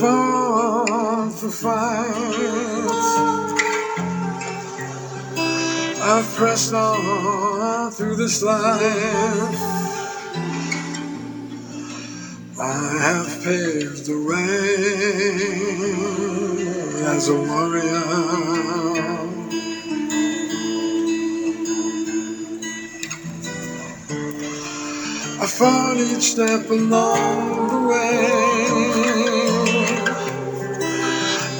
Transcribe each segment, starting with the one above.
the fight. I've pressed on through this life. I have paved the way as a warrior. I fought each step along the way.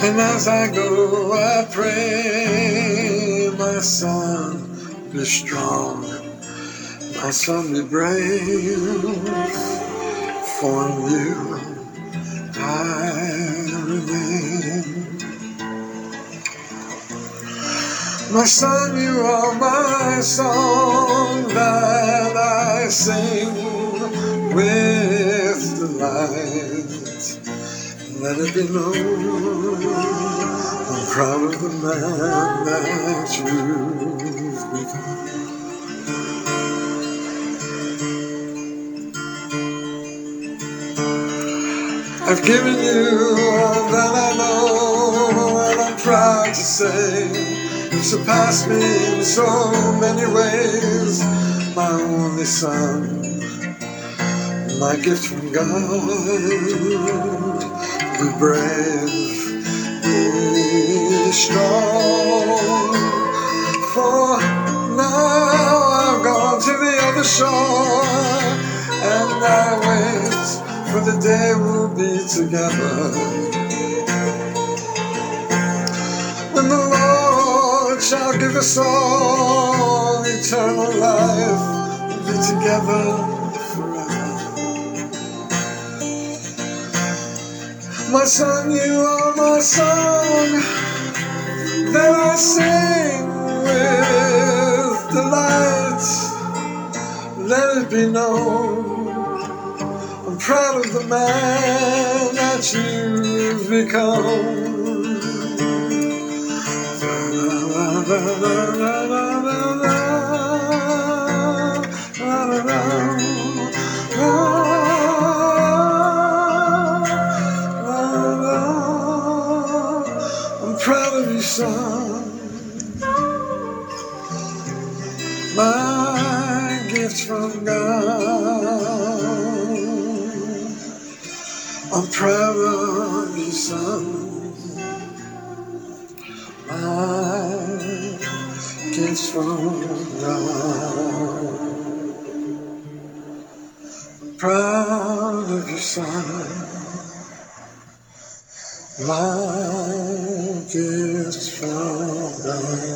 And as I go, I pray, my son, be strong, my son, be brave. For you I remain. My son, you are my song that I sing with delight. Let it be known proud of the man that you've become. I've given you all that I know, and I'm proud to say you've surpassed me in so many ways, my only son, my gift from God. Be brave, be strong, for now I've gone to the other shore, and I wait for the day we'll be together. When the Lord shall give us all eternal life, we'll be together My son, you are my song that I sing with delight. Let it be known. I'm proud of the man that you've become. I'm proud of you, son. My gift from God. I'm proud of you, son. My gift from God. Proud of you, son. My gift from God.